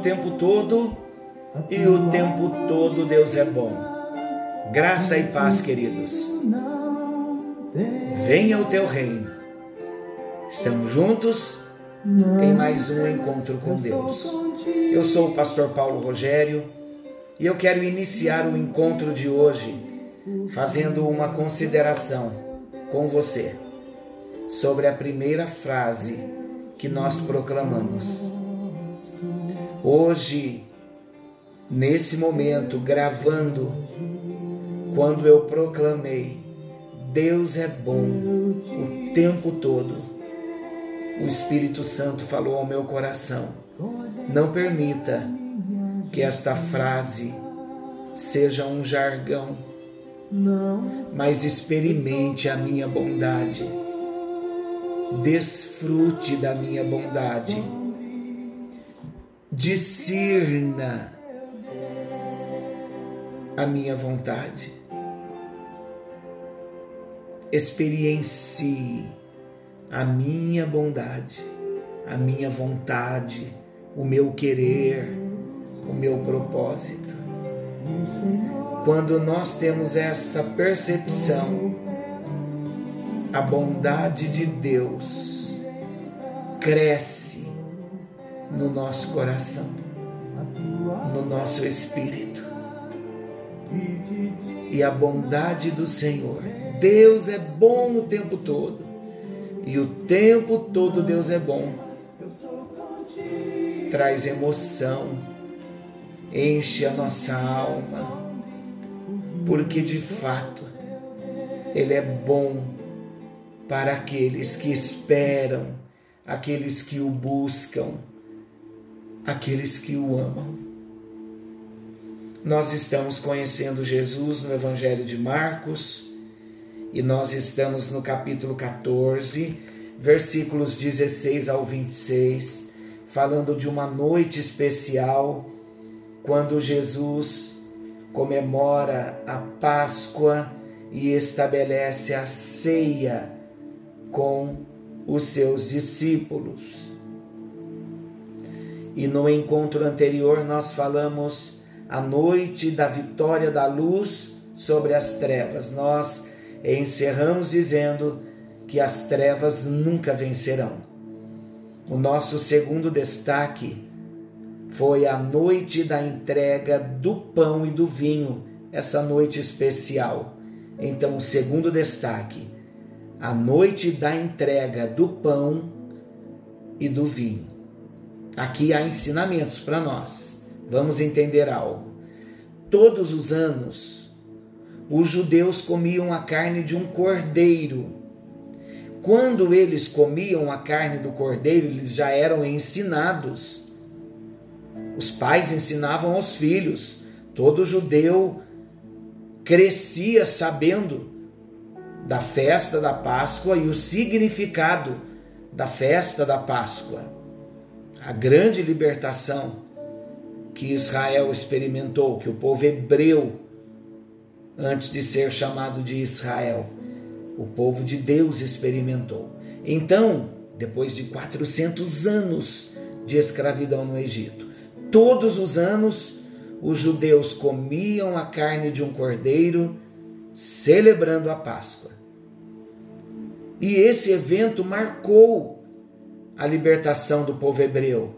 tempo todo e o tempo todo Deus é bom. Graça e paz, queridos. Venha o teu reino. Estamos juntos em mais um encontro com Deus. Eu sou o pastor Paulo Rogério e eu quero iniciar o encontro de hoje fazendo uma consideração com você sobre a primeira frase que nós proclamamos. Hoje, nesse momento, gravando, quando eu proclamei, Deus é bom o tempo todo. O Espírito Santo falou ao meu coração: não permita que esta frase seja um jargão, mas experimente a minha bondade. Desfrute da minha bondade. Discirna a minha vontade. Experiencie a minha bondade, a minha vontade, o meu querer, o meu propósito. Quando nós temos esta percepção, a bondade de Deus cresce no nosso coração, no nosso espírito. E a bondade do Senhor, Deus é bom o tempo todo, e o tempo todo Deus é bom. Traz emoção, enche a nossa alma, porque de fato Ele é bom para aqueles que esperam, aqueles que o buscam, aqueles que o amam. Nós estamos conhecendo Jesus no Evangelho de Marcos e nós estamos no capítulo 14, versículos 16 ao 26, falando de uma noite especial quando Jesus comemora a Páscoa e estabelece a ceia com os seus discípulos. E no encontro anterior nós falamos a noite da vitória da luz sobre as trevas. Nós encerramos dizendo que as trevas nunca vencerão. O nosso segundo destaque foi a noite da entrega do pão e do vinho, essa noite especial. Então, o segundo destaque, a noite da entrega do pão e do vinho. Aqui há ensinamentos para nós. Vamos entender algo. Todos os anos, os judeus comiam a carne de um cordeiro. Quando eles comiam a carne do cordeiro, eles já eram ensinados. Os pais ensinavam aos filhos. Todo judeu crescia sabendo da festa da Páscoa e o significado da festa da Páscoa. A grande libertação que Israel experimentou, que o povo hebreu, antes de ser chamado de Israel, o povo de Deus experimentou. Então, depois de 400 anos de escravidão no Egito, todos os anos os judeus comiam a carne de um cordeiro, celebrando a Páscoa. E esse evento marcou a libertação do povo hebreu.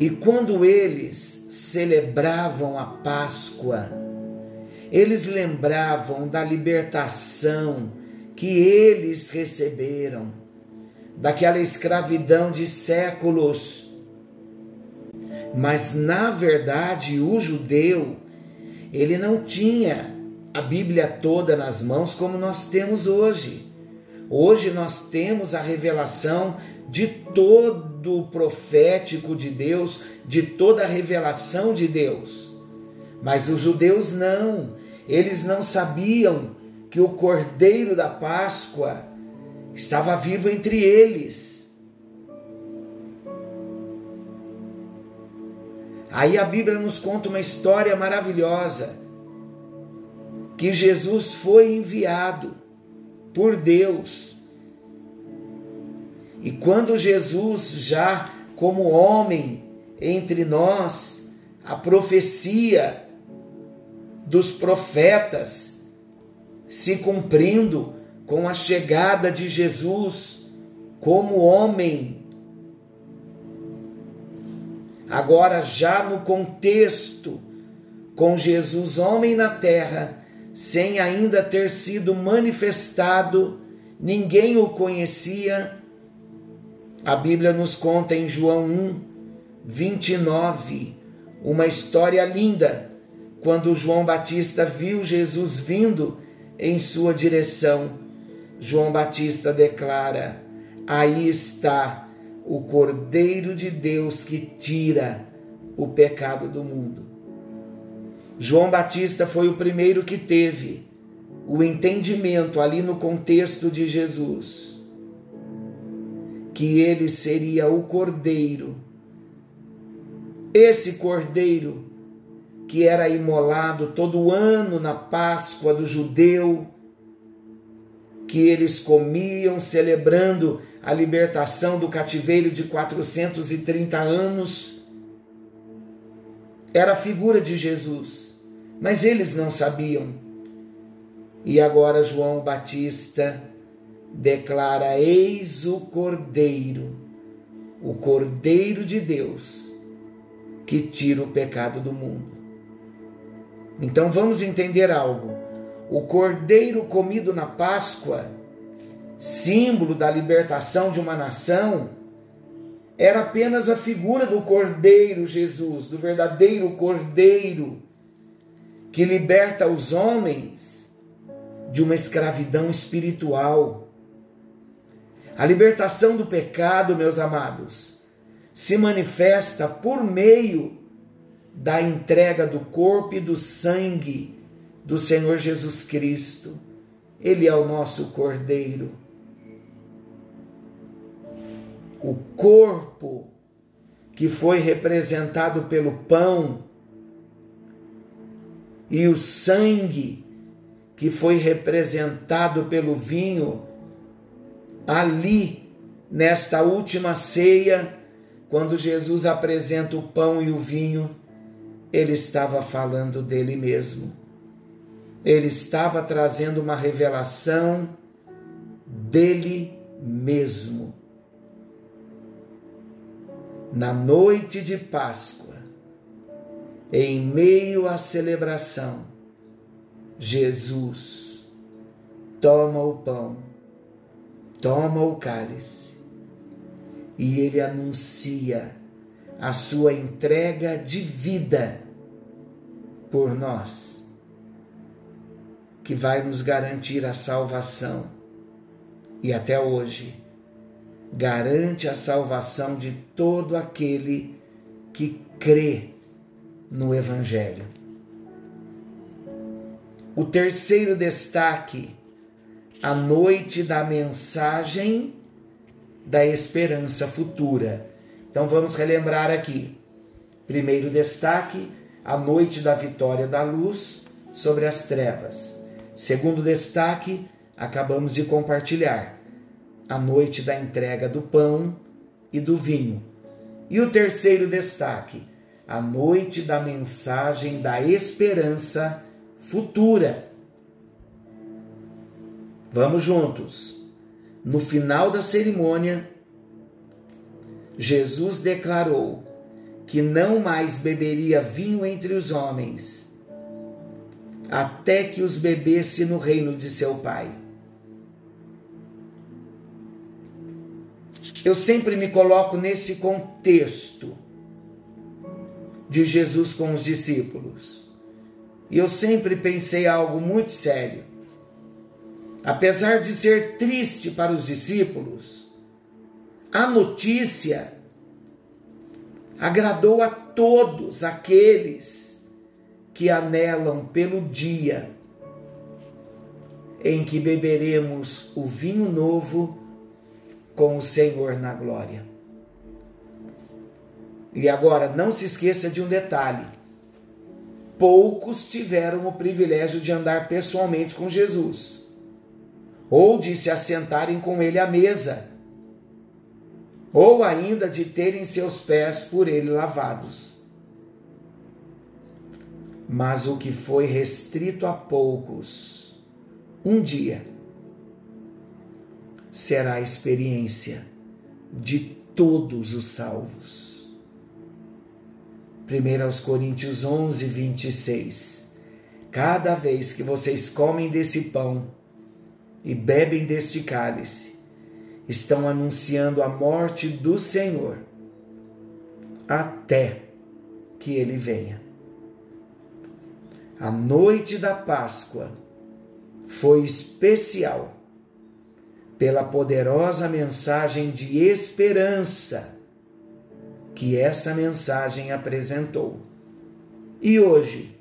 E quando eles celebravam a Páscoa, eles lembravam da libertação que eles receberam, daquela escravidão de séculos. Mas na verdade, o judeu, ele não tinha a Bíblia toda nas mãos como nós temos hoje. Hoje nós temos a revelação de todo o profético de Deus, de toda a revelação de Deus. Mas os judeus não, eles não sabiam que o cordeiro da Páscoa estava vivo entre eles. Aí a Bíblia nos conta uma história maravilhosa que Jesus foi enviado por Deus. E quando Jesus, já como homem entre nós, a profecia dos profetas se cumprindo com a chegada de Jesus como homem. Agora, já no contexto, com Jesus, homem na terra, sem ainda ter sido manifestado, ninguém o conhecia. A Bíblia nos conta em João 1, 29, uma história linda, quando João Batista viu Jesus vindo em sua direção. João Batista declara: Aí está o Cordeiro de Deus que tira o pecado do mundo. João Batista foi o primeiro que teve o entendimento ali no contexto de Jesus, que ele seria o Cordeiro, esse Cordeiro que era imolado todo ano na Páscoa do judeu, que eles comiam celebrando a libertação do cativeiro de 430 anos, era a figura de Jesus mas eles não sabiam. E agora João Batista declara: Eis o Cordeiro, o Cordeiro de Deus, que tira o pecado do mundo. Então vamos entender algo. O cordeiro comido na Páscoa, símbolo da libertação de uma nação, era apenas a figura do Cordeiro Jesus, do verdadeiro Cordeiro que liberta os homens de uma escravidão espiritual. A libertação do pecado, meus amados, se manifesta por meio da entrega do corpo e do sangue do Senhor Jesus Cristo. Ele é o nosso Cordeiro. O corpo que foi representado pelo pão e o sangue que foi representado pelo vinho ali nesta última ceia, quando Jesus apresenta o pão e o vinho, ele estava falando dele mesmo. Ele estava trazendo uma revelação dele mesmo. Na noite de Páscoa, em meio à celebração, Jesus toma o pão, toma o cálice e ele anuncia a sua entrega de vida por nós, que vai nos garantir a salvação. E até hoje garante a salvação de todo aquele que crê no Evangelho. O terceiro destaque, a noite da mensagem da esperança futura. Então vamos relembrar aqui. Primeiro destaque, a noite da vitória da luz sobre as trevas. Segundo destaque, acabamos de compartilhar, a noite da entrega do pão e do vinho. E o terceiro destaque, a noite da mensagem da esperança futura. Vamos juntos. No final da cerimônia, Jesus declarou que não mais beberia vinho entre os homens, até que os bebesse no reino de seu Pai. Eu sempre me coloco nesse contexto de Jesus com os discípulos. E eu sempre pensei algo muito sério. Apesar de ser triste para os discípulos, a notícia agradou a todos aqueles que anelam pelo dia em que beberemos o vinho novo com o Senhor na glória. E agora, não se esqueça de um detalhe. poucos tiveram o privilégio de andar pessoalmente com Jesus, ou de se assentarem com ele à mesa, ou ainda de terem seus pés por ele lavados. Mas o que foi restrito a poucos, um dia será a experiência de todos os salvos. 1 Coríntios 11, 26. Cada vez que vocês comem desse pão e bebem deste cálice, estão anunciando a morte do Senhor até que ele venha. A noite da Páscoa foi especial pela poderosa mensagem de esperança que essa mensagem apresentou. E hoje,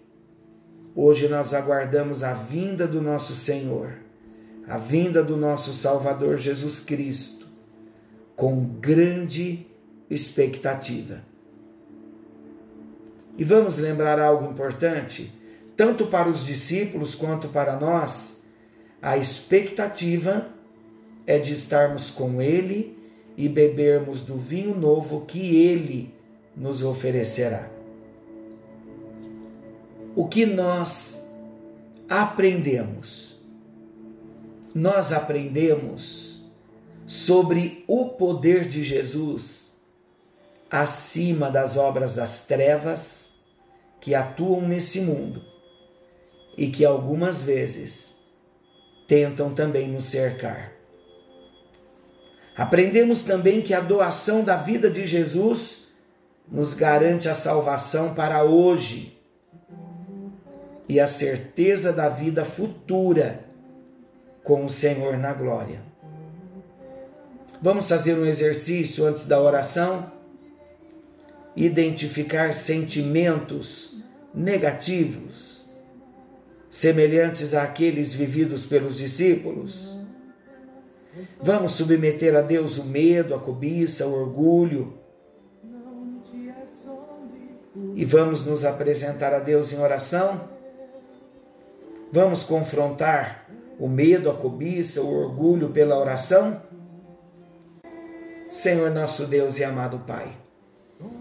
hoje nós aguardamos a vinda do nosso Senhor, a vinda do nosso Salvador Jesus Cristo, com grande expectativa. E vamos lembrar algo importante, tanto para os discípulos quanto para nós, a expectativa é de estarmos com Ele e bebermos do vinho novo que Ele nos oferecerá. O que nós aprendemos? Nós aprendemos sobre o poder de Jesus acima das obras das trevas que atuam nesse mundo e que algumas vezes tentam também nos cercar. Aprendemos também que a doação da vida de Jesus nos garante a salvação para hoje e a certeza da vida futura com o Senhor na glória. Vamos fazer um exercício antes da oração? Identificar sentimentos negativos, semelhantes àqueles vividos pelos discípulos Vamos submeter a Deus o medo, a cobiça, o orgulho. E vamos nos apresentar a Deus em oração. Vamos confrontar o medo, a cobiça, o orgulho pela oração. Senhor nosso Deus e amado Pai,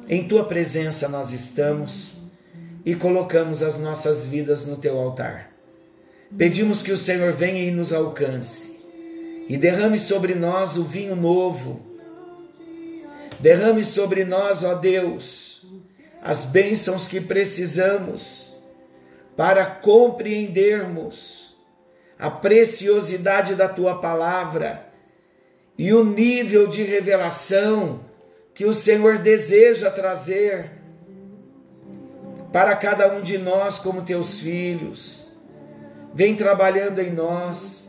em tua presença nós estamos e colocamos as nossas vidas no teu altar. Pedimos que o Senhor venha e nos alcance e derrame sobre nós o vinho novo. Derrame sobre nós, ó Deus, as bênçãos que precisamos para compreendermos a preciosidade da tua palavra e o nível de revelação que o Senhor deseja trazer para cada um de nós como teus filhos. Vem trabalhando em nós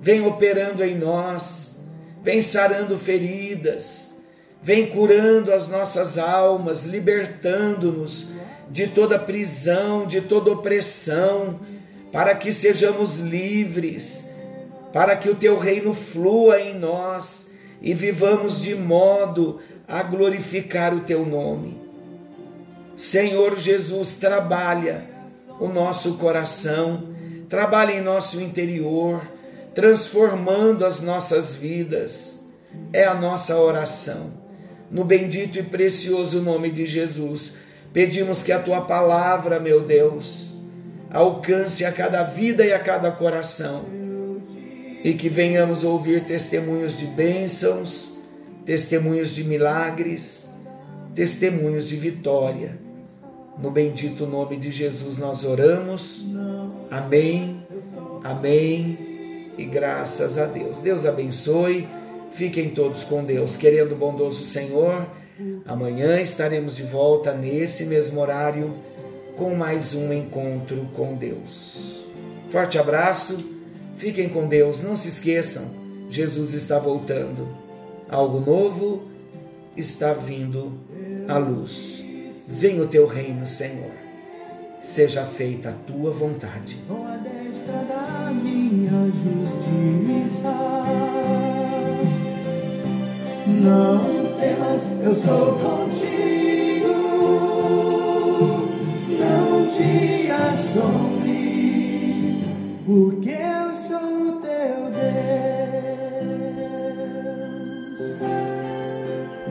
vem operando em nós, vem sarando feridas, vem curando as nossas almas, libertando-nos de toda prisão, de toda opressão, para que sejamos livres, para que o teu reino flua em nós e vivamos de modo a glorificar o teu nome. Senhor Jesus, trabalha o nosso coração, trabalha em nosso interior transformando as nossas vidas. É a nossa oração. No bendito e precioso nome de Jesus, pedimos que a tua palavra, meu Deus, alcance a cada vida e a cada coração e que venhamos ouvir testemunhos de bênçãos, testemunhos de milagres, testemunhos de vitória. No bendito nome de Jesus nós oramos. Amém. Amém e graças a Deus. Deus abençoe. Fiquem todos com Deus. Querendo o bondoso Senhor, amanhã estaremos de volta nesse mesmo horário com mais um encontro com Deus. Forte abraço. Fiquem com Deus. Não se esqueçam, Jesus está voltando. Algo novo está vindo à luz. Venha o teu reino, Senhor seja feita a tua vontade. Com a destra da minha justiça, não temas, eu sou contigo, não te assombres, porque